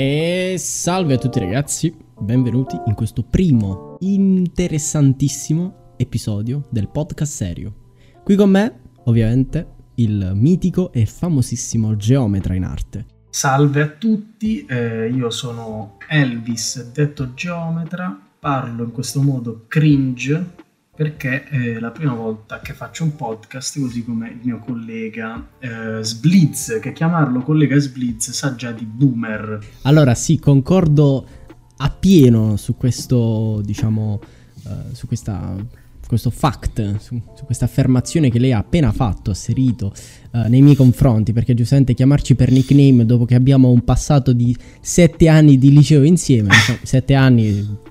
E salve a tutti ragazzi, benvenuti in questo primo interessantissimo episodio del podcast serio. Qui con me, ovviamente, il mitico e famosissimo geometra in arte. Salve a tutti, eh, io sono Elvis, detto geometra, parlo in questo modo cringe perché è la prima volta che faccio un podcast così come il mio collega eh, Sblitz, che chiamarlo collega Sblitz sa già di boomer. Allora sì, concordo appieno su questo, diciamo, uh, su questa, questo fact, su, su, questa affermazione che lei ha appena fatto, asserito uh, nei miei confronti, perché giustamente chiamarci per nickname dopo che abbiamo un passato di sette anni di liceo insieme, diciamo, sette anni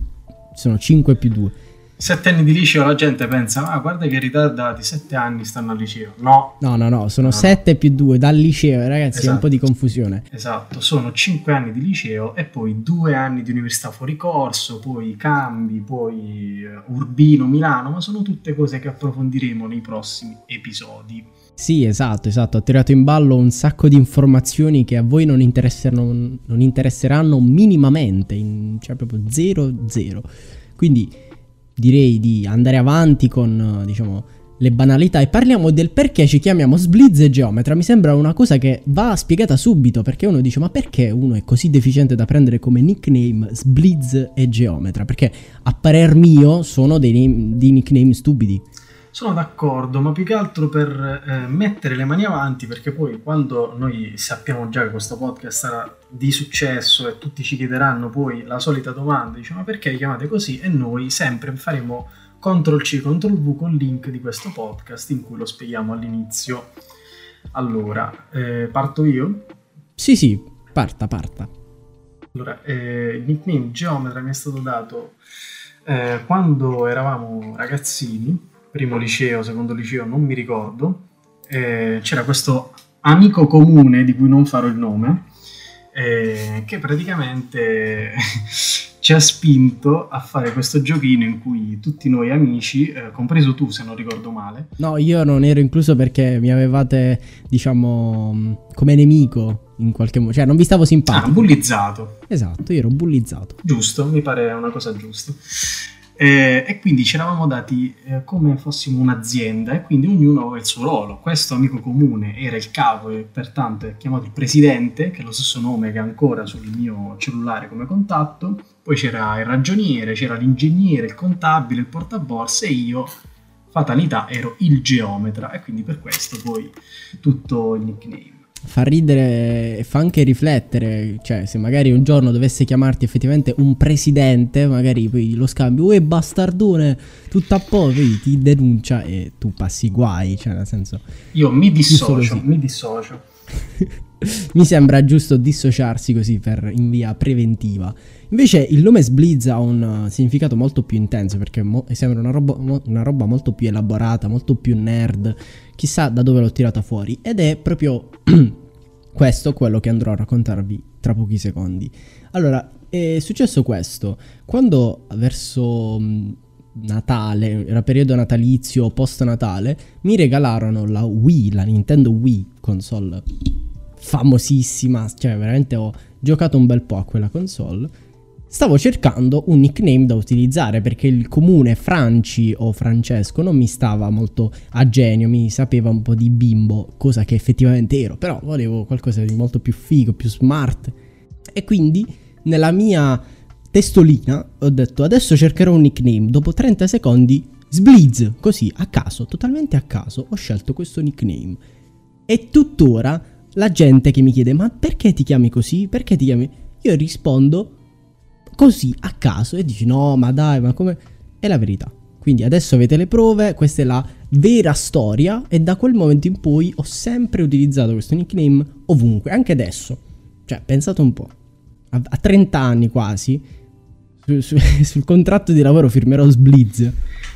sono 5 più 2 sette anni di liceo la gente pensa, ah guarda che ritardati, sette anni stanno al liceo. No. No, no, no, sono no, sette no. più due dal liceo, ragazzi, esatto. è un po' di esatto. confusione. Esatto, sono cinque anni di liceo e poi due anni di università fuori corso, poi cambi, poi uh, Urbino, Milano, ma sono tutte cose che approfondiremo nei prossimi episodi. Sì, esatto, esatto, ho tirato in ballo un sacco di informazioni che a voi non interesseranno, non interesseranno minimamente, in, cioè proprio zero, zero. Quindi direi di andare avanti con, diciamo, le banalità e parliamo del perché ci chiamiamo Sblizz e Geometra. Mi sembra una cosa che va spiegata subito perché uno dice ma perché uno è così deficiente da prendere come nickname Sblizz e Geometra? Perché a parer mio sono dei, dei nickname stupidi. Sono d'accordo, ma più che altro per eh, mettere le mani avanti, perché poi quando noi sappiamo già che questo podcast sarà di successo e tutti ci chiederanno poi la solita domanda, diciamo ma perché chiamate così? E noi sempre faremo CTRL C, CTRL V con il link di questo podcast in cui lo spieghiamo all'inizio. Allora, eh, parto io? Sì, sì, parta, parta. Allora, eh, il nickname Geometra mi è stato dato eh, quando eravamo ragazzini primo liceo, secondo liceo, non mi ricordo, eh, c'era questo amico comune di cui non farò il nome, eh, che praticamente ci ha spinto a fare questo giochino in cui tutti noi amici, eh, compreso tu se non ricordo male. No, io non ero incluso perché mi avevate, diciamo, come nemico in qualche modo, cioè non vi stavo simpatico. Ah, bullizzato. Esatto, io ero bullizzato. Giusto, mi pare una cosa giusta. Eh, e quindi ci eravamo dati eh, come fossimo un'azienda e quindi ognuno aveva il suo ruolo. Questo amico comune era il capo e pertanto è chiamato il presidente, che è lo stesso nome che ancora sul mio cellulare come contatto. Poi c'era il ragioniere, c'era l'ingegnere, il contabile, il portaborse e io, fatalità, ero il geometra e quindi per questo poi tutto il nickname fa ridere e fa anche riflettere, cioè se magari un giorno dovesse chiamarti effettivamente un presidente, magari poi lo scambio, uè bastardone, tutto a po', poi ti denuncia e tu passi guai, cioè nel senso... Io mi dissocio, mi dissocio. mi sembra giusto dissociarsi così per, in via preventiva. Invece il nome Sblizz ha un significato molto più intenso perché mo- sembra una roba, mo- una roba molto più elaborata, molto più nerd. Chissà da dove l'ho tirata fuori. Ed è proprio questo quello che andrò a raccontarvi tra pochi secondi. Allora, è successo questo, quando verso mm, Natale, era periodo natalizio, post Natale, mi regalarono la Wii, la Nintendo Wii console famosissima, cioè veramente ho giocato un bel po' a quella console Stavo cercando un nickname da utilizzare perché il comune Franci o Francesco non mi stava molto a genio, mi sapeva un po' di bimbo, cosa che effettivamente ero, però volevo qualcosa di molto più figo, più smart. E quindi nella mia testolina ho detto adesso cercherò un nickname, dopo 30 secondi Sblizz, così a caso, totalmente a caso, ho scelto questo nickname. E tuttora la gente che mi chiede ma perché ti chiami così? Perché ti chiami? Io rispondo così a caso e dici no ma dai ma come... È la verità. Quindi adesso avete le prove, questa è la vera storia e da quel momento in poi ho sempre utilizzato questo nickname ovunque, anche adesso. Cioè, pensate un po', a, a 30 anni quasi, su, su, sul contratto di lavoro firmerò Sblizz.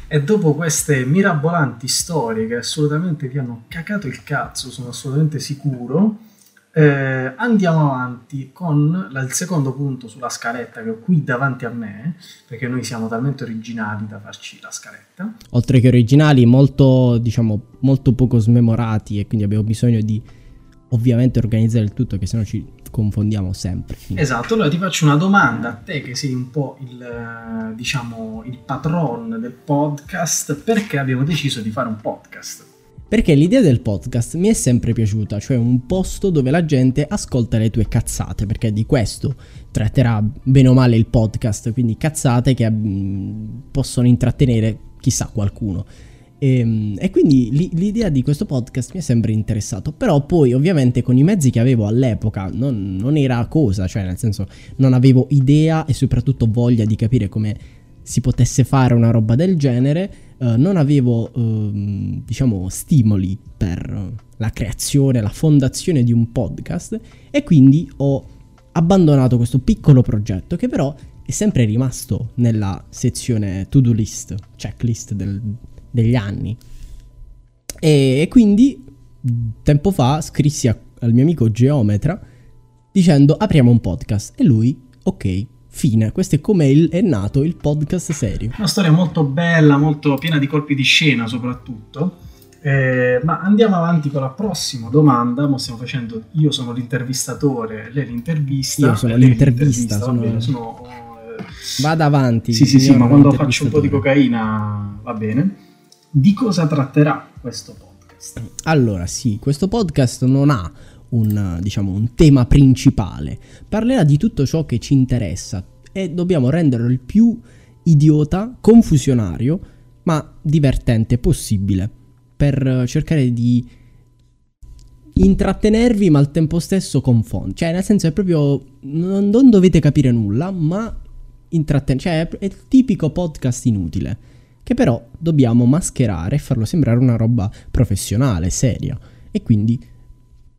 E dopo queste mirabolanti storie che assolutamente vi hanno cacato il cazzo, sono assolutamente sicuro, eh, andiamo avanti con la, il secondo punto sulla scaletta che ho qui davanti a me, perché noi siamo talmente originali da farci la scaletta. Oltre che originali, molto, diciamo, molto poco smemorati e quindi abbiamo bisogno di ovviamente organizzare il tutto, che sennò ci confondiamo sempre. Esatto, allora ti faccio una domanda a te che sei un po' il, diciamo, il patron del podcast, perché abbiamo deciso di fare un podcast? Perché l'idea del podcast mi è sempre piaciuta, cioè un posto dove la gente ascolta le tue cazzate, perché di questo tratterà bene o male il podcast, quindi cazzate che mm, possono intrattenere chissà qualcuno. E, ehm, e, quindi l'idea di questo podcast mi è sempre interessato, però poi ovviamente con i mezzi che avevo all'epoca non, non era cosa, cioè nel senso non avevo idea e soprattutto voglia di capire come si potesse fare una roba del genere, uh, non avevo uh, diciamo stimoli per la creazione, la fondazione di un podcast e quindi ho abbandonato questo piccolo progetto che però è sempre rimasto nella sezione to-do list, checklist del, degli anni. E, e, quindi tempo fa scrissi a, al mio amico geometra dicendo apriamo un podcast e lui ok Fine, questo è come il, è nato il podcast serio. Una storia molto bella, molto piena di colpi di scena soprattutto. Eh, ma andiamo avanti con la prossima domanda. Mo stiamo facendo. Io sono l'intervistatore, lei l'intervista. Io sono l'intervista. Sono... Sono eh... Vada avanti. Sì, sì, sì, ma quando faccio un po' di cocaina va bene. Di cosa tratterà questo podcast? Allora, sì, questo podcast non ha un, diciamo, un tema principale, parlerà di tutto ciò che ci interessa e dobbiamo renderlo il più idiota, confusionario, ma divertente possibile per cercare di intrattenervi ma al tempo stesso confondere. Cioè, nel senso è proprio non, non dovete capire nulla, ma intrattenere, cioè è il tipico podcast inutile che però dobbiamo mascherare e farlo sembrare una roba professionale, seria. E quindi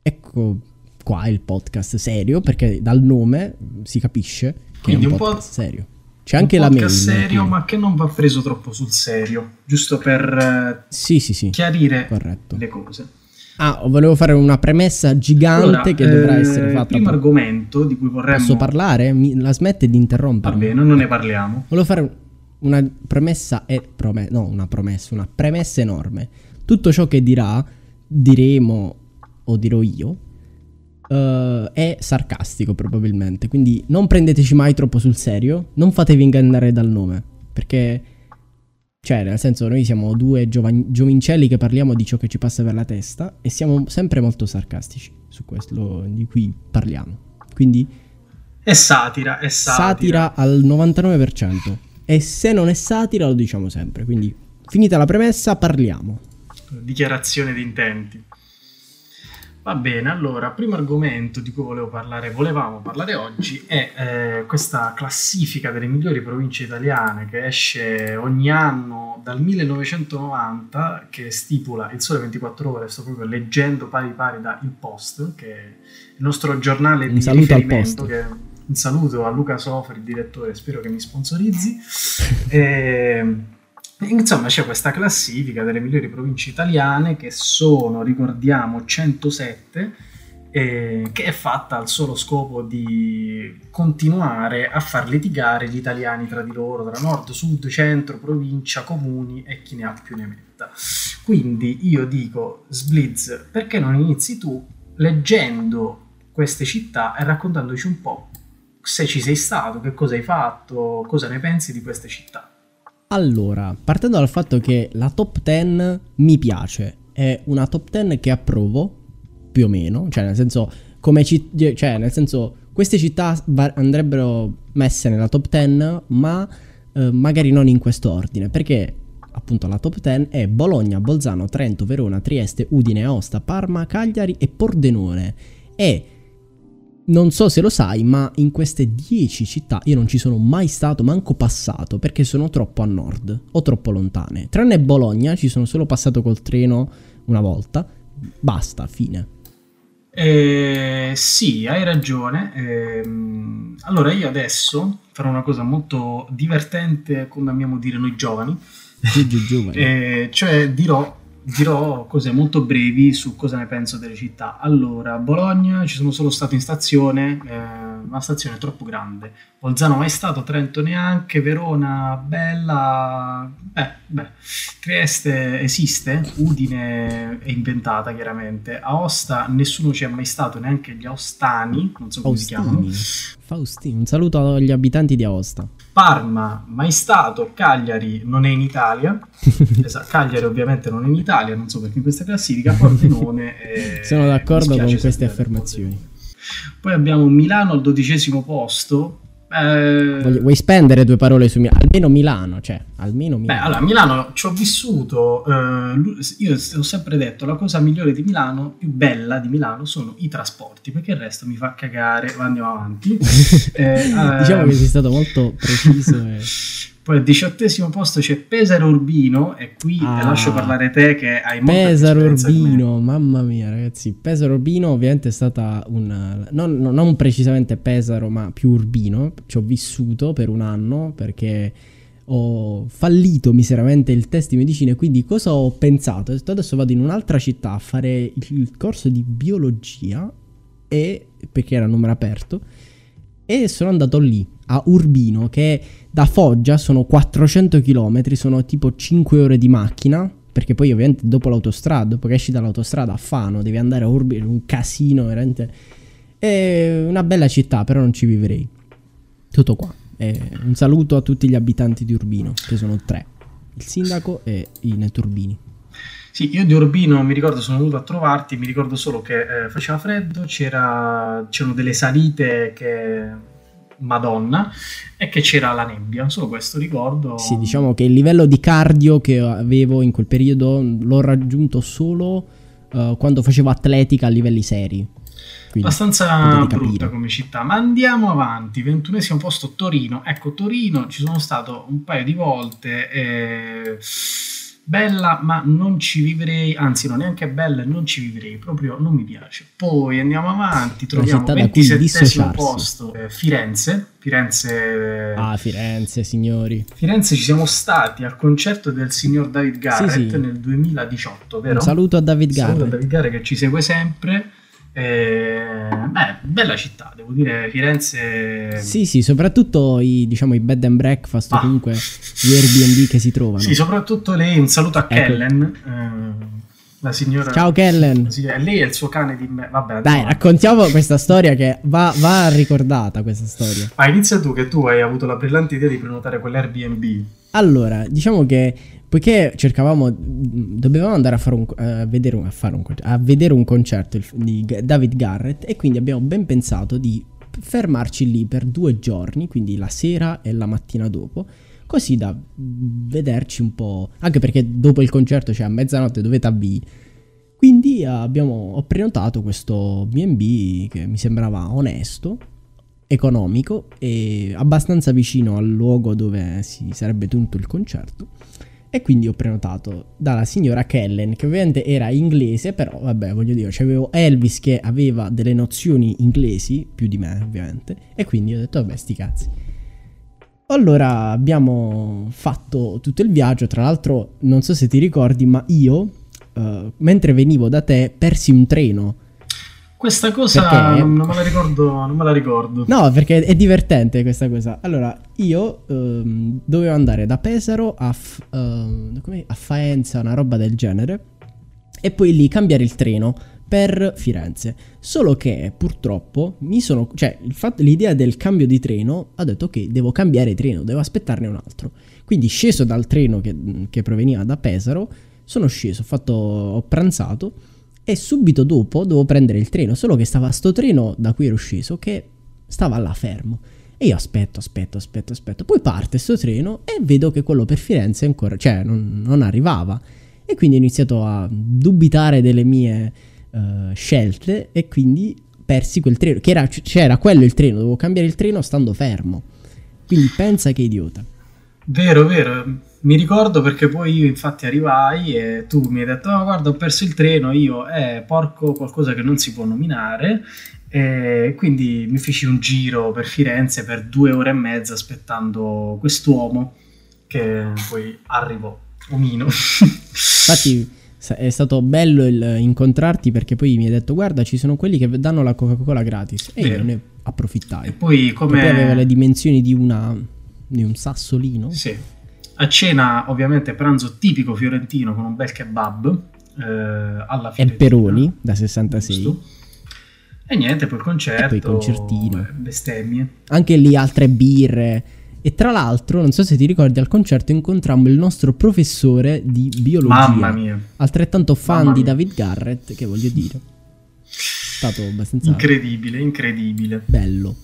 Ecco qua il podcast serio, perché dal nome si capisce che Quindi è un, un podcast po- serio. C'è anche la mail. serio, ma che non va preso troppo sul serio, giusto per eh, sì, sì, sì. chiarire Corretto. le cose. Ah, volevo fare una premessa gigante allora, che dovrà eh, essere fatta. Il primo poi. argomento di cui vorremmo... Posso parlare? Mi, la smette di interrompermi. Va bene, non ne parliamo. Volevo fare una premessa, e prome- no, una promessa, una premessa enorme. Tutto ciò che dirà, diremo o dirò io, uh, è sarcastico probabilmente. Quindi non prendeteci mai troppo sul serio, non fatevi ingannare dal nome, perché... Cioè, nel senso, noi siamo due giovincelli che parliamo di ciò che ci passa per la testa e siamo sempre molto sarcastici su questo di cui parliamo. Quindi... È satira, è satira. Satira al 99%. E se non è satira lo diciamo sempre. Quindi, finita la premessa, parliamo. Dichiarazione di intenti. Va bene, allora, primo argomento di cui volevo parlare, volevamo parlare oggi è eh, questa classifica delle migliori province italiane che esce ogni anno dal 1990, che stipula il Sole 24 Ore, sto proprio leggendo pari pari da Il Post, che è il nostro giornale un di riferimento, che un saluto a Luca Sofri, il direttore, spero che mi sponsorizzi. e, ehm, Insomma, c'è questa classifica delle migliori province italiane che sono, ricordiamo, 107, eh, che è fatta al solo scopo di continuare a far litigare gli italiani tra di loro, tra nord, sud, centro, provincia, comuni e chi ne ha più ne metta. Quindi io dico, Sblitz, perché non inizi tu leggendo queste città e raccontandoci un po' se ci sei stato, che cosa hai fatto, cosa ne pensi di queste città? Allora, partendo dal fatto che la top 10 mi piace, è una top 10 che approvo, più o meno, cioè nel senso, come ci, cioè nel senso, queste città andrebbero messe nella top 10, ma eh, magari non in questo ordine, perché appunto la top 10 è Bologna, Bolzano, Trento, Verona, Trieste, Udine, Aosta, Parma, Cagliari e Pordenone. E non so se lo sai, ma in queste 10 città io non ci sono mai stato, manco passato, perché sono troppo a nord o troppo lontane. Tranne Bologna, ci sono solo passato col treno una volta. Basta, fine. Eh, sì, hai ragione. Eh, allora io adesso farò una cosa molto divertente, come amiamo dire noi giovani. giovani. eh, cioè dirò dirò cose molto brevi su cosa ne penso delle città. Allora, Bologna ci sono solo stato in stazione, eh, stazione troppo grande. Bolzano mai stato, Trento neanche, Verona bella, beh, beh. Trieste esiste, Udine è inventata chiaramente, Aosta nessuno ci è mai stato, neanche gli aostani, non so come Faustini. si chiamano. Faustini, un saluto agli abitanti di Aosta. Parma, mai stato, Cagliari non è in Italia, esatto, Cagliari ovviamente non è in Italia, non so perché in questa classifica, Pordenone è... Sono d'accordo con queste affermazioni. Poi abbiamo Milano al dodicesimo posto, eh... Vuoi spendere due parole su Milano? Almeno Milano, cioè, almeno Milano. Beh, allora, Milano ci ho vissuto, eh, io ho sempre detto, la cosa migliore di Milano, più bella di Milano, sono i trasporti, perché il resto mi fa cagare, andiamo avanti. eh, diciamo che sei stato molto preciso e... Poi al diciottesimo posto c'è Pesaro Urbino e qui ah, te lascio parlare te che hai molta Pesaro Urbino, mamma mia ragazzi. Pesaro Urbino ovviamente è stata un... Non, non, precisamente Pesaro ma più Urbino. Ci ho vissuto per un anno perché ho fallito miseramente il test di medicina e quindi cosa ho pensato? Ho detto adesso vado in un'altra città a fare il corso di biologia e perché era a numero aperto e sono andato lì a Urbino che da Foggia sono 400 km, sono tipo 5 ore di macchina, perché poi ovviamente dopo l'autostrada, dopo che esci dall'autostrada a Fano, devi andare a Urbino, un casino veramente. È una bella città, però non ci vivrei. Tutto qua. E un saluto a tutti gli abitanti di Urbino, che sono tre. Il sindaco e i neturbini. Sì, io di Urbino mi ricordo, sono venuto a trovarti, mi ricordo solo che eh, faceva freddo, c'era, c'erano delle salite che Madonna e che c'era la nebbia, solo questo ricordo. Sì, diciamo che il livello di cardio che avevo in quel periodo l'ho raggiunto solo uh, quando facevo atletica a livelli seri. Quindi, Abbastanza brutta come città, ma andiamo avanti. Ventunesimo posto Torino. Ecco, Torino ci sono stato un paio di volte. E bella ma non ci vivrei, anzi non è neanche bella e non ci vivrei, proprio non mi piace. Poi andiamo avanti, troviamo il 27 posto eh, Firenze, Firenze... Ah, Firenze, signori. Firenze ci siamo stati al concerto del signor David Garrett sì, sì. nel 2018, vero? Un saluto a David Garrett. Un saluto a David Garrett che ci segue sempre eh, beh, bella città, devo dire, Firenze... Sì, sì, soprattutto i, diciamo, i bed and breakfast, ah. comunque gli Airbnb che si trovano. Sì, soprattutto lei, un saluto a ecco. Kellen, eh, la signora... Ciao Kellen! Sì, lei è il suo cane di me, vabbè. Dai, raccontiamo questa storia che va, va ricordata, questa storia. Ma inizia tu, che tu hai avuto la brillante idea di prenotare quell'Airbnb. Allora, diciamo che poiché cercavamo, dovevamo andare a, fare un, a, vedere, un, a, fare un, a vedere un concerto di David Garrett e quindi abbiamo ben pensato di fermarci lì per due giorni, quindi la sera e la mattina dopo, così da vederci un po', anche perché dopo il concerto, cioè a mezzanotte dovete avvii. Quindi abbiamo, ho prenotato questo BB che mi sembrava onesto, economico e abbastanza vicino al luogo dove si sarebbe tenuto il concerto e quindi ho prenotato dalla signora Kellen, che ovviamente era inglese, però vabbè, voglio dire, c'avevo Elvis che aveva delle nozioni inglesi, più di me ovviamente, e quindi ho detto vabbè, sti cazzi. Allora abbiamo fatto tutto il viaggio, tra l'altro non so se ti ricordi, ma io, uh, mentre venivo da te, persi un treno questa cosa perché... non, me la ricordo, non me la ricordo. No, perché è divertente questa cosa. Allora, io um, dovevo andare da Pesaro a, F- uh, a Faenza, una roba del genere, e poi lì cambiare il treno per Firenze. Solo che purtroppo mi sono. cioè, fatto, l'idea del cambio di treno ha detto che devo cambiare treno, devo aspettarne un altro. Quindi, sceso dal treno che, che proveniva da Pesaro, sono sceso, ho, fatto, ho pranzato e subito dopo dovevo prendere il treno, solo che stava sto treno da cui ero sceso che stava là fermo. E io aspetto, aspetto, aspetto, aspetto. Poi parte sto treno e vedo che quello per Firenze ancora, cioè non, non arrivava. E quindi ho iniziato a dubitare delle mie uh, scelte e quindi persi quel treno. Che era, c'era quello il treno, dovevo cambiare il treno stando fermo. Quindi pensa che idiota. Vero, vero. Mi ricordo perché poi io infatti arrivai e tu mi hai detto oh, guarda ho perso il treno, io eh porco qualcosa che non si può nominare e quindi mi feci un giro per Firenze per due ore e mezza aspettando quest'uomo che poi arrivò, omino. Infatti è stato bello il incontrarti perché poi mi hai detto guarda ci sono quelli che danno la Coca-Cola gratis e Vero. io ne approfittai. E poi come... Poi aveva le dimensioni di, una, di un sassolino. Sì. A cena ovviamente pranzo tipico fiorentino con un bel kebab eh, alla fine. E Peroni da 66. Giusto. E niente, poi il concerto. E poi concertino. Bestemmie. Anche lì altre birre e tra l'altro, non so se ti ricordi, al concerto incontrammo il nostro professore di biologia. Mamma mia. Altrettanto fan Mamma di David Garrett, che voglio dire. È stato abbastanza... Incredibile, incredibile. Bello.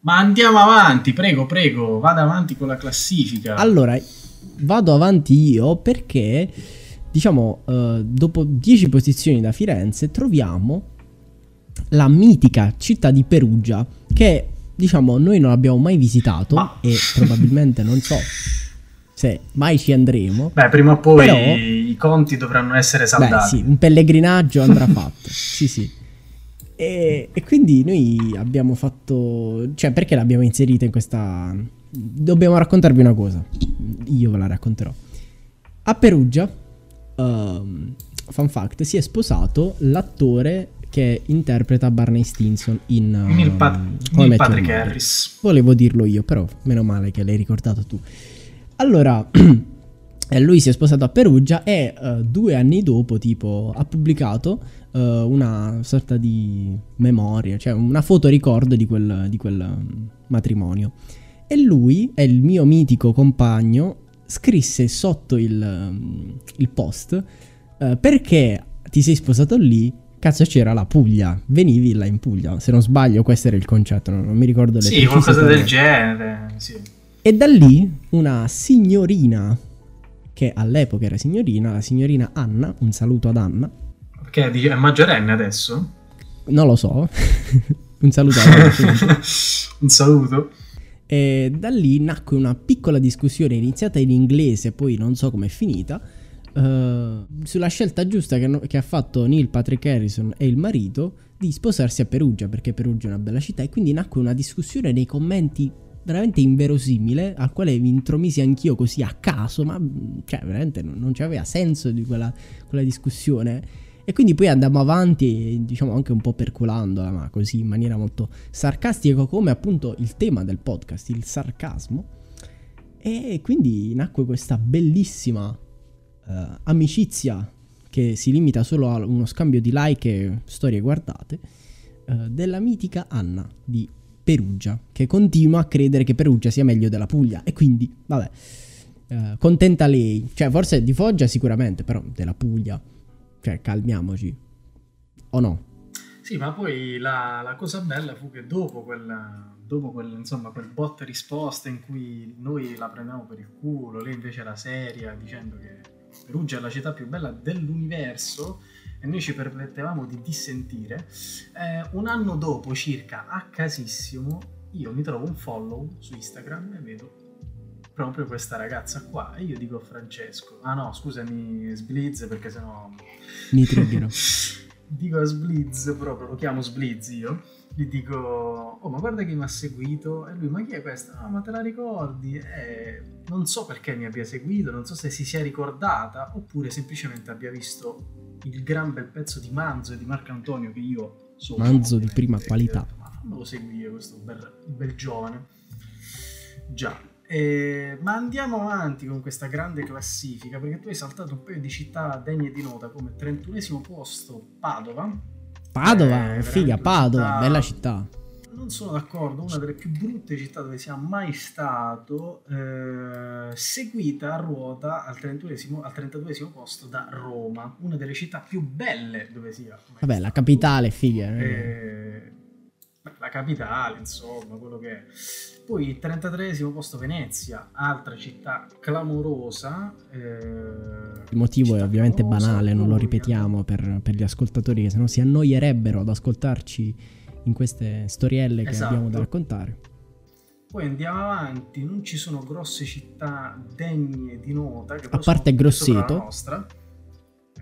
Ma andiamo avanti, prego, prego, vada avanti con la classifica. Allora, vado avanti io perché, diciamo, uh, dopo 10 posizioni da Firenze troviamo la mitica città di Perugia, che diciamo, noi non l'abbiamo mai visitato Ma... e probabilmente non so se mai ci andremo. Beh, prima o poi però, i conti dovranno essere saldati. Beh, sì, un pellegrinaggio andrà fatto. sì, sì. E, e, quindi noi abbiamo fatto... Cioè, perché l'abbiamo inserita in questa... Dobbiamo raccontarvi una cosa. Io ve la racconterò. A Perugia, uh, fun fact, si è sposato l'attore che interpreta Barney Stinson in uh, Neil, Pat- Neil Patrick Harris. Volevo dirlo io, però meno male che l'hai ricordato tu. Allora, lui si è sposato a Perugia e uh, due anni dopo, tipo, ha pubblicato uh, una sorta di memoria, cioè una fotoricordo di quel, di quel um, matrimonio. E lui, è il mio mitico compagno, scrisse sotto il, il post uh, perché ti sei sposato lì Cazzo c'era la Puglia, venivi là in Puglia, se non sbaglio questo era il concetto, non, non mi ricordo le Sì, qualcosa del genere, sì. E da lì una signorina, che all'epoca era signorina, la signorina Anna, un saluto ad Anna. Che è maggiorenne adesso? Non lo so, un saluto ad Anna. un saluto. E da lì nacque una piccola discussione iniziata in inglese, poi non so com'è finita, Uh, sulla scelta giusta che, che, ha fatto Neil Patrick Harrison e il marito di sposarsi a Perugia perché Perugia è una bella città e quindi nacque una discussione nei commenti veramente inverosimile al quale mi intromisi anch'io così a caso ma cioè veramente non, non c'aveva senso di quella, quella, discussione e quindi poi andammo avanti diciamo anche un po' percolandola ma così in maniera molto sarcastica come appunto il tema del podcast il sarcasmo e quindi nacque questa bellissima uh, amicizia che si limita solo a uno scambio di like e storie guardate, uh, della mitica Anna di Perugia, che continua a credere che Perugia sia meglio della Puglia. E quindi, vabbè, uh, contenta lei. Cioè, forse di Foggia sicuramente, però della Puglia. Cioè, calmiamoci. O no? Sì, ma poi la, la cosa bella fu che dopo quella, dopo quel, insomma, quel botte risposta in cui noi la prendiamo per il culo, lei invece era seria dicendo che Perugia è la città più bella dell'universo e noi ci permettevamo di dissentire. Eh, un anno dopo, circa a casissimo, io mi trovo un follow su Instagram e vedo proprio questa ragazza qua e io dico a Francesco, ah no, scusami Sblizz perché sennò... Mi triggero. dico a Sblizz proprio, lo chiamo Sblizz io gli dico, oh ma guarda chi mi ha seguito, e lui, ma chi è questa? No, ma te la ricordi? Eh, non so perché mi abbia seguito, non so se si sia ricordata, oppure semplicemente abbia visto il gran bel pezzo di Manzo e di Marco Antonio che io so. Manzo di prima qualità. ma fammelo seguire questo bel, bel giovane. Già, eh, ma andiamo avanti con questa grande classifica perché tu hai saltato un paio di città degne di nota come 31 posto Padova, Padova, eh, figa, Padova, città... bella città. Non sono d'accordo, una delle più brutte città dove sia mai stato, eh, seguita a ruota al 32, al 32 posto da Roma, una delle città più belle dove sia. Vabbè, stato. la capitale, figa. Eh. La capitale, insomma, quello che è. Poi il 33 posto Venezia, altra città clamorosa. Eh, il motivo è ovviamente banale, non lo ripetiamo per, per, gli ascoltatori che se no si annoierebbero ad ascoltarci in queste storielle che esatto. abbiamo da raccontare. Poi andiamo avanti, non ci sono grosse città degne di nota. A parte Grosseto. Nostra.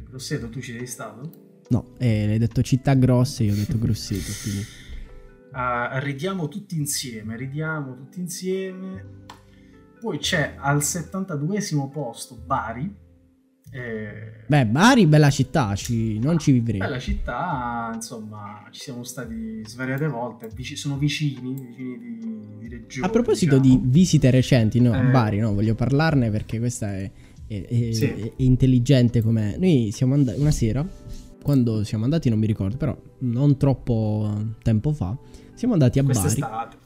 Grosseto, tu ci sei stato? No, eh, hai detto città grosse, io ho detto Grosseto, quindi uh, ridiamo tutti insieme, ridiamo tutti insieme. Poi c'è al 72 posto Bari, Eh, Beh, Bari, bella città, ci- non ci vivrei. Bella città, insomma, ci siamo stati svariate volte, vici- sono vicini, vicini di, di regione. A proposito diciamo. di visite recenti, no, a Eh. Bari, no, voglio parlarne perché questa è, è- è- Sì. è intelligente come... Noi siamo andati una sera, quando siamo andati non mi ricordo, però non troppo tempo fa, siamo andati a Bari. Quest'estate.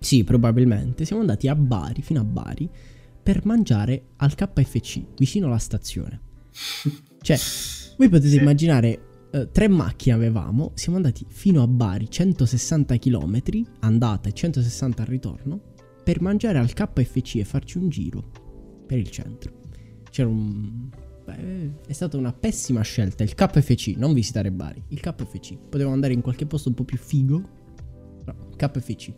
Sì, probabilmente. Siamo andati a Bari, fino a Bari, per mangiare al KFC, vicino alla stazione. Cioè, voi potete Sì. immaginare, eh, tre macchine avevamo, siamo andati fino a Bari, 160 km, andata e 160 al ritorno, per mangiare al KFC e farci un giro per il centro. C'era un... beh, è stata una pessima scelta, il KFC, non visitare Bari, il KFC. Potevamo andare in qualche posto un po' più figo, no, KFC.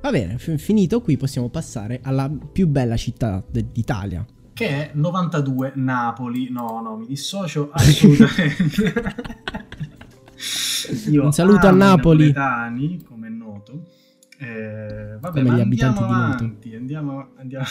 Va bene, finito qui possiamo passare alla più bella città de- d'Italia. Che è 92 Napoli. No, no, mi dissocio assolutamente. Un saluto a i Napoli. napoletani, come è noto. Eh, vabbè, Come gli abitanti di Noto. avanti, andiamo, andiamo,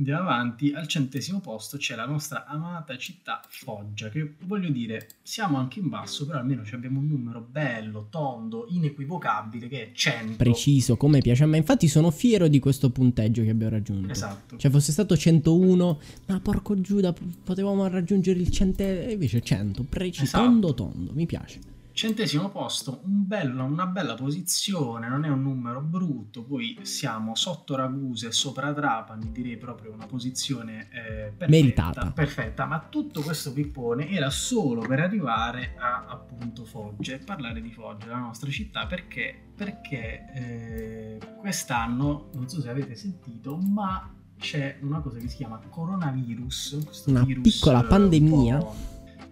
andiamo avanti. Al centesimo posto c'è la nostra amata città Foggia, che voglio dire, siamo anche in basso, però almeno abbiamo un numero bello, tondo, inequivocabile, che è 100. Preciso, come piace a me. Infatti sono fiero di questo punteggio che abbiamo raggiunto. Esatto. Cioè fosse stato 101, ma porco Giuda, potevamo raggiungere il 100 e invece 100, preciso, Esatto. tondo tondo, mi piace. Centesimo posto, un bello- una bella posizione, non è un numero brutto, poi siamo sotto Ragusa e sopra Trapani, direi proprio una posizione eh, perfetta, Meritata. perfetta, ma tutto questo pippone era solo per arrivare a appunto Foggia e parlare di Foggia, la nostra città, perché, perché eh, quest'anno, non so se avete sentito, ma c'è una cosa che si chiama coronavirus, Una virus, piccola eh, un pandemia. po'-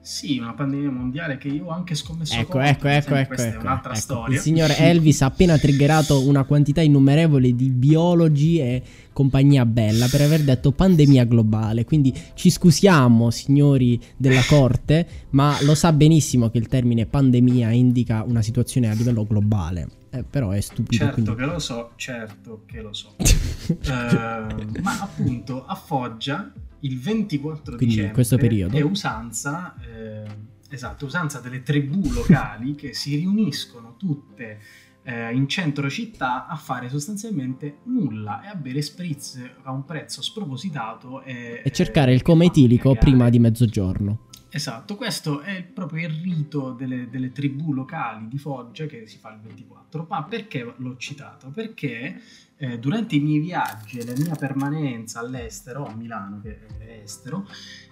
Sì, una pandemia mondiale che io ho anche scommesso Ecco, ecco, ecco, ecco, questa ecco, è un'altra ecco. storia. Il signor Elvis ha appena triggerato una quantità innumerevole di biologi e compagnia bella per aver detto pandemia globale. Quindi ci scusiamo, signori della corte, ma lo sa benissimo che il termine pandemia indica una situazione a livello globale. Eh, però è stupido. Certo quindi... che lo so, certo che lo so. Eh, ma appunto a Foggia il 24 Quindi, dicembre in questo periodo. è usanza, eh, esatto, usanza delle tribù locali che si riuniscono tutte eh, in centro città a fare sostanzialmente nulla e a bere spritz a un prezzo spropositato e, E cercare il che coma etilico prima di mezzogiorno. Esatto, questo è proprio il rito delle, delle tribù locali di Foggia che si fa il 24. Ma perché l'ho citato? Perché eh, durante i miei viaggi e la mia permanenza all'estero, a Milano che è estero,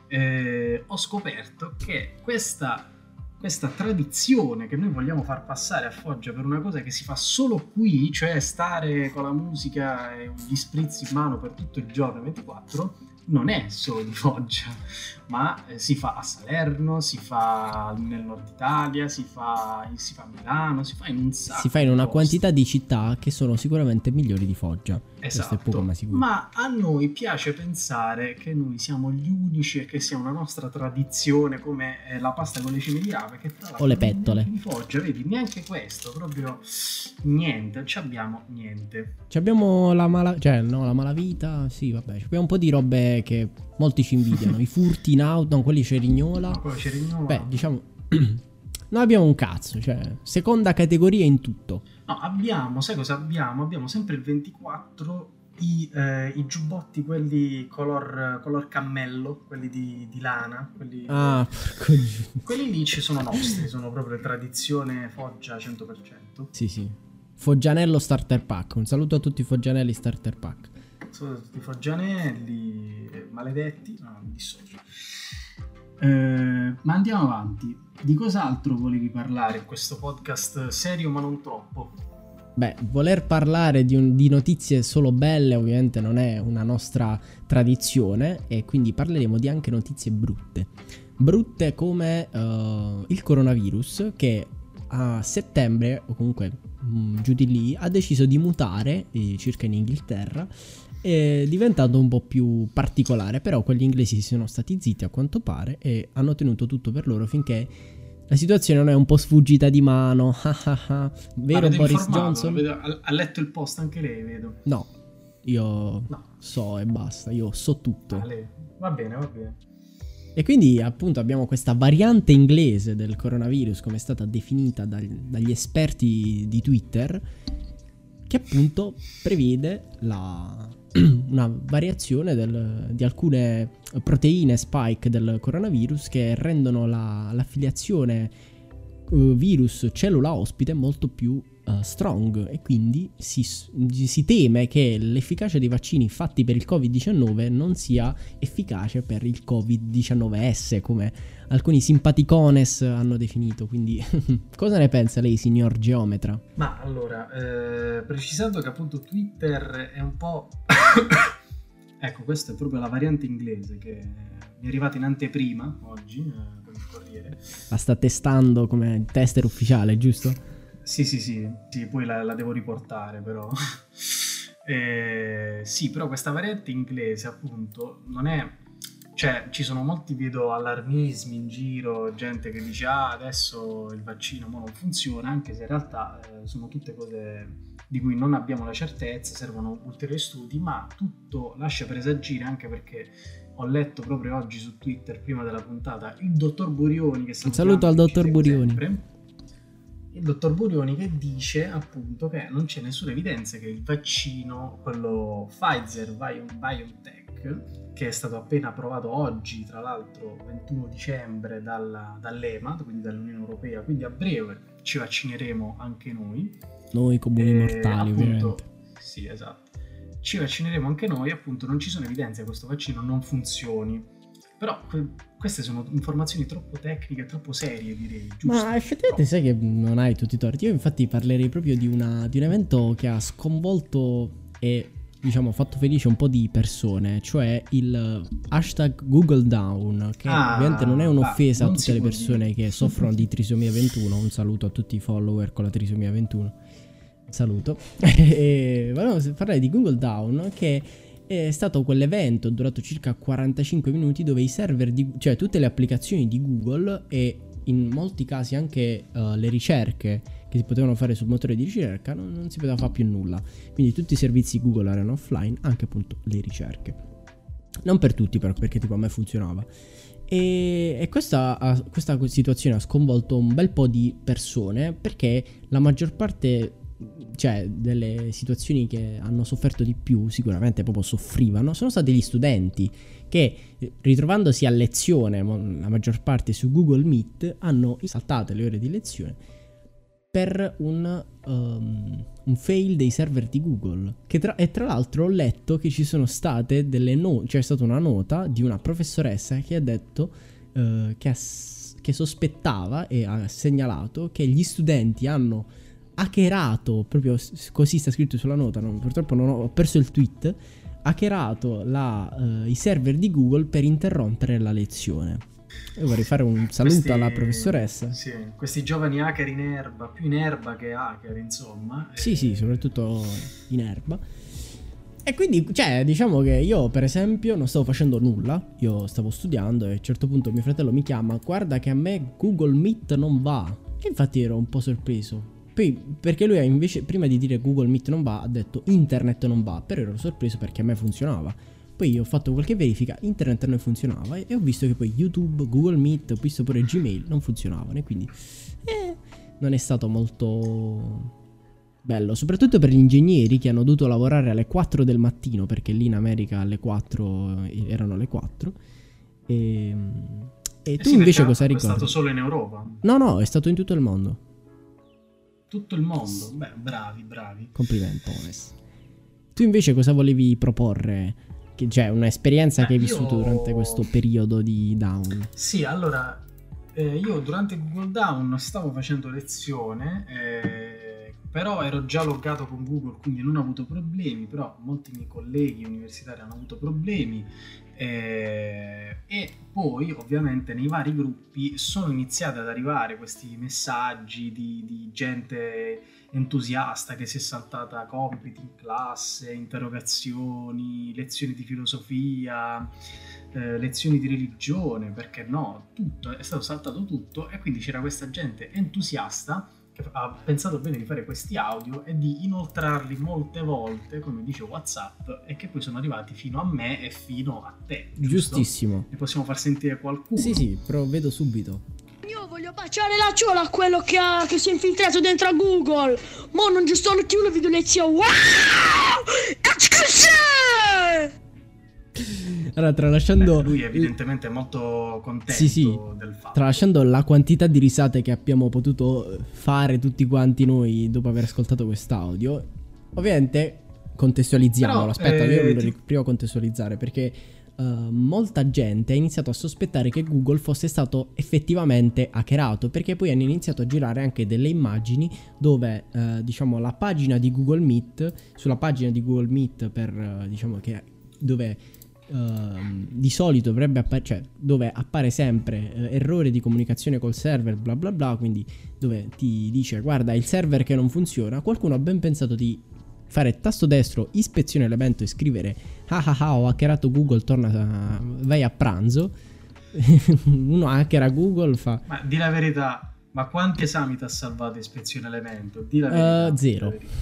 eh, ho scoperto che questa, questa tradizione che noi vogliamo far passare a Foggia per una cosa che si fa solo qui, cioè stare con la musica e gli spritz in mano per tutto il giorno 24, non è solo di Foggia, ma eh, si fa a Salerno, si fa nel nord Italia, si fa, si fa a Milano, si fa in un sacco Si fa in una posti. quantità di città che sono sicuramente migliori di Foggia. Esatto. Poco ma. Ma a noi piace pensare che noi siamo gli unici e che sia una nostra tradizione come eh, la pasta con le cime di rapa che tra l'altro O le pettole. di Foggia, vedi, neanche questo, proprio niente, ci abbiamo niente. Ci abbiamo la mala... cioè no, la malavita, sì vabbè, ci abbiamo un po' di robe che molti ci invidiano, i furti in auto, no, quelli cerignola. Ma poi Cerignola- Beh, diciamo non abbiamo un cazzo, cioè seconda categoria in tutto. No, abbiamo, sai cosa abbiamo? Abbiamo sempre il 24 i, eh, i giubbotti, quelli color, color cammello, quelli di, di lana, quelli, Ah, quelli lì ci sono nostri, sono proprio tradizione Foggia 100%. Sì, sì. Foggianello starter pack. Un saluto a tutti i Foggianelli starter pack. Sono tutti foggianelli, maledetti, no, mi dissocio. Eh, ma andiamo avanti. Di cos'altro volevi parlare in questo podcast serio ma non troppo? Beh, voler parlare di, un- di notizie solo belle ovviamente non è una nostra tradizione e quindi parleremo di anche notizie brutte. Brutte come eh, il coronavirus che a settembre o comunque mm, giù di lì ha deciso di mutare eh, circa in Inghilterra è diventato un po' più particolare, però quegli inglesi si sono stati zitti a quanto pare e hanno tenuto tutto per loro finché la situazione non è un po' sfuggita di mano. ah ah ah. Vero Avete Boris? Johnson? Vedo- ha, ha letto il post anche lei, vedo. No, io No. so e basta, io so tutto. Lei. Va bene, va bene. E quindi appunto abbiamo questa variante inglese del coronavirus, come è stata definita dal, dagli esperti di Twitter, che appunto prevede la, una variazione del, di alcune proteine spike del coronavirus che rendono la, l'affiliazione uh, virus cellula ospite molto più uh, strong e quindi si, si, teme che l'efficacia dei vaccini fatti per il Covid-19 non sia efficace per il Covid-19S come alcuni simpaticones hanno definito. Quindi cosa ne pensa lei, signor geometra? Ma allora, eh, precisando che appunto Twitter è un po'... ecco, questa è proprio la variante inglese che mi è arrivata in anteprima oggi eh, Corriere. La sta testando come tester ufficiale, giusto? Sì, sì, sì, sì poi la, la devo riportare però. eh, sì, però questa variante inglese appunto non è... Cioè, ci sono molti, vedo, allarmismi in giro, gente che dice ah, adesso il vaccino non funziona, anche se in realtà eh, sono tutte cose di cui non abbiamo la certezza, servono ulteriori studi, ma tutto lascia presagire anche perché ho letto proprio oggi su Twitter, prima della puntata, il dottor Burioni che Un saluto al dottor Burioni. Sempre, il dottor Burioni che dice appunto che non c'è nessuna evidenza che il vaccino, quello Pfizer BioNTech, che è stato appena approvato oggi, tra l'altro 21 dicembre dalla, dall'EMA, quindi dall'Unione Europea, quindi a breve ci vaccineremo anche noi. Noi comuni mortali, appunto, ovviamente. Sì, esatto. Ci vaccineremo anche noi, appunto non ci sono evidenze che questo vaccino non funzioni però queste sono informazioni troppo tecniche, troppo serie, direi. Giusto? Ma effettivamente sai che non hai tutti i torti. Io infatti parlerei proprio di, una, di un evento che ha sconvolto e diciamo fatto felice un po' di persone, cioè il hashtag Google Down, che ah, ovviamente non è un'offesa ah, a tutte le persone dire. che soffrono di trisomia 21. Un saluto a tutti i follower con la trisomia 21. Saluto. e, volevo parlare di Google Down che è stato quell'evento durato circa 45 minuti dove i server di cioè tutte le applicazioni di Google e in molti casi anche uh, le ricerche che si potevano fare sul motore di ricerca non, non, si poteva fare più nulla. Quindi tutti i servizi Google erano offline, anche appunto le ricerche. Non per tutti però, perché tipo a me funzionava. E, e questa, questa situazione ha sconvolto un bel po' di persone perché la maggior parte cioè delle situazioni che hanno sofferto di più, sicuramente proprio soffrivano, sono stati gli studenti che ritrovandosi a lezione, la maggior parte su Google Meet, hanno saltato le ore di lezione per un, um, un fail dei server di Google. Tra- e tra l'altro ho letto che ci sono state delle note, cioè stata una nota di una professoressa che ha detto uh, che, ha, che sospettava e ha segnalato che gli studenti hanno hackerato, proprio così sta scritto sulla nota, non, purtroppo non ho, ho, perso il tweet, hackerato la, uh, i server di Google per interrompere la lezione. Io vorrei fare un saluto questi, alla professoressa. Sì, questi giovani hacker in erba, più in erba che hacker, insomma. Sì, sì, soprattutto in erba. E quindi, cioè, diciamo che io, per esempio, non stavo facendo nulla. Io stavo studiando e a un certo punto mio fratello mi chiama, guarda che a me Google Meet non va. E infatti ero un po' sorpreso. Poi, perché lui invece, prima di dire Google Meet non va, ha detto internet non va, però ero sorpreso perché a me funzionava. Poi io ho fatto qualche verifica, internet a noi funzionava e ho visto che poi YouTube, Google Meet, ho visto pure Gmail non funzionavano e quindi eh, non è stato molto bello, soprattutto per gli ingegneri che hanno dovuto lavorare alle 4 del mattino perché lì in America alle 4 eh, erano le 4 e, e eh tu sì, invece cosa ricordi? È stato solo in Europa? No, no, è stato in tutto il mondo tutto il mondo. Beh, bravi, bravi. Complimentones. Tu invece cosa volevi proporre? Che, cioè, un'esperienza Beh, che hai vissuto io... durante questo periodo di down? Sì, allora, eh, io durante Google Down stavo facendo lezione, eh, però ero già loggato con Google, quindi non ho avuto problemi, però molti miei colleghi universitari hanno avuto problemi eh, e poi ovviamente nei vari gruppi sono iniziati ad arrivare questi messaggi di, di gente entusiasta che si è saltata compiti in classe, interrogazioni, lezioni di filosofia, eh, lezioni di religione, perché no, tutto, è stato saltato tutto e quindi c'era questa gente entusiasta ha pensato bene di fare questi audio e di inoltrarli molte volte, come dice WhatsApp, e che poi sono arrivati fino a me e fino a te. Giusto? Giustissimo. Ne possiamo far sentire qualcuno? Sì, sì, provvedo subito. Io voglio baciare la ciola a quello che, ha, che si è infiltrato dentro a Google. Mo non giusto più le video lezioni. Wow! Excuse! Allora, tralasciando. Beh, lui evidentemente è molto contento Sì, sì. del fatto. Tralasciando la quantità di risate che abbiamo potuto fare tutti quanti noi dopo aver ascoltato quest'audio, ovviamente contestualizziamolo. Però, Aspetta, eh, io voglio ti- prima contestualizzare perché eh, molta gente ha iniziato a sospettare che Google fosse stato effettivamente hackerato perché poi hanno iniziato a girare anche delle immagini dove eh, diciamo la pagina di Google Meet sulla pagina di Google Meet per eh, diciamo che dove ehm, di solito dovrebbe apparire, cioè dove appare sempre eh, errore di comunicazione col server, bla bla bla, quindi dove ti dice guarda il server che non funziona, qualcuno ha ben pensato di fare tasto destro, ispezione elemento e scrivere ah ah ah ho hackerato Google, torna a- vai a pranzo. Uno hackera Google fa Ma di la verità, ma quanti esami ti ha salvato ispezione elemento? Di la Eh, verità. zero. di la verità.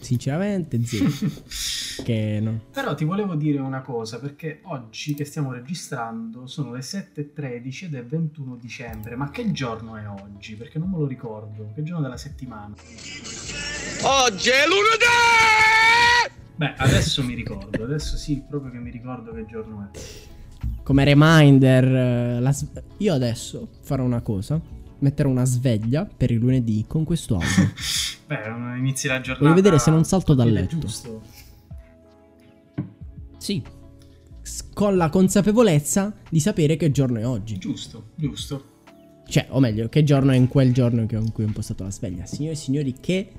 Sinceramente zero, che no. Però ti volevo dire una cosa, perché oggi che stiamo registrando sono le 7.13 ed è 21 dicembre. Ma che giorno è oggi? Perché non me lo ricordo. Che giorno della settimana? Oggi è lunedì! Beh, adesso mi ricordo. Adesso sì, proprio che mi ricordo che giorno è. Come reminder, eh, la io adesso farò una cosa. Metterò una sveglia per il lunedì con questo audio. Beh, non inizi la giornata. Voglio vedere se non salto dal letto. Giusto. Sì. Con la consapevolezza di sapere che giorno è oggi. Giusto, giusto. Cioè, o meglio, che giorno è in quel giorno in cui ho impostato la sveglia. Signori e signori, che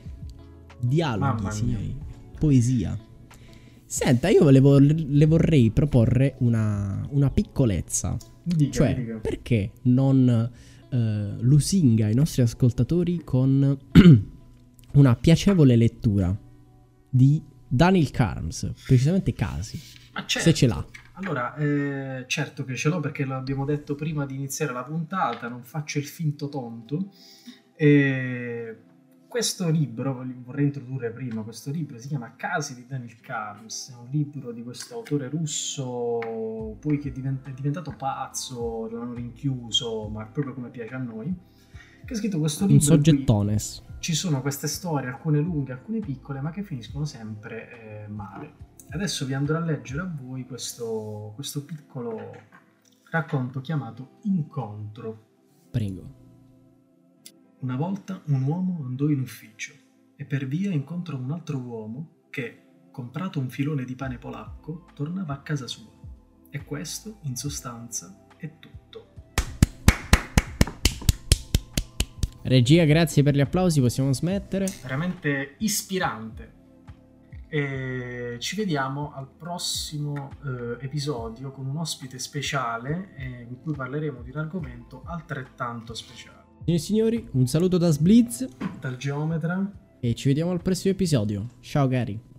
dialoghi, signori. Poesia. Senta, io volevo, le vorrei proporre una, una piccolezza. Dica, Cioè, dica. perché non eh, lusinga i nostri ascoltatori con una piacevole lettura di Daniel Carms, precisamente Casi, Ma certo. se ce l'ha. Allora, eh, certo che ce l'ho perché l'abbiamo detto prima di iniziare la puntata, non faccio il finto tonto. E questo libro, vorrei introdurre prima, questo libro si chiama Casi di Daniel Karms, è un libro di questo autore russo, poi che è, divent- è diventato pazzo, l'hanno rinchiuso, ma proprio come piace a noi, che ha scritto questo Un libro cui soggettones. ci sono queste storie, alcune lunghe, alcune piccole, ma che finiscono sempre eh, male. Adesso vi andrò a leggere a voi questo, questo piccolo racconto chiamato Incontro. Prego. Una volta un uomo andò in ufficio e per via incontrò un altro uomo che, comprato un filone di pane polacco, tornava a casa sua. E questo, in sostanza, è tutto. Regia, grazie per gli applausi, possiamo smettere. veramente ispirante. E ci vediamo al prossimo eh, episodio con un ospite speciale eh, in cui parleremo di un argomento altrettanto speciale. Signori e signori, un saluto da Sblitz Dal geometra e ci vediamo al prossimo episodio. Ciao cari.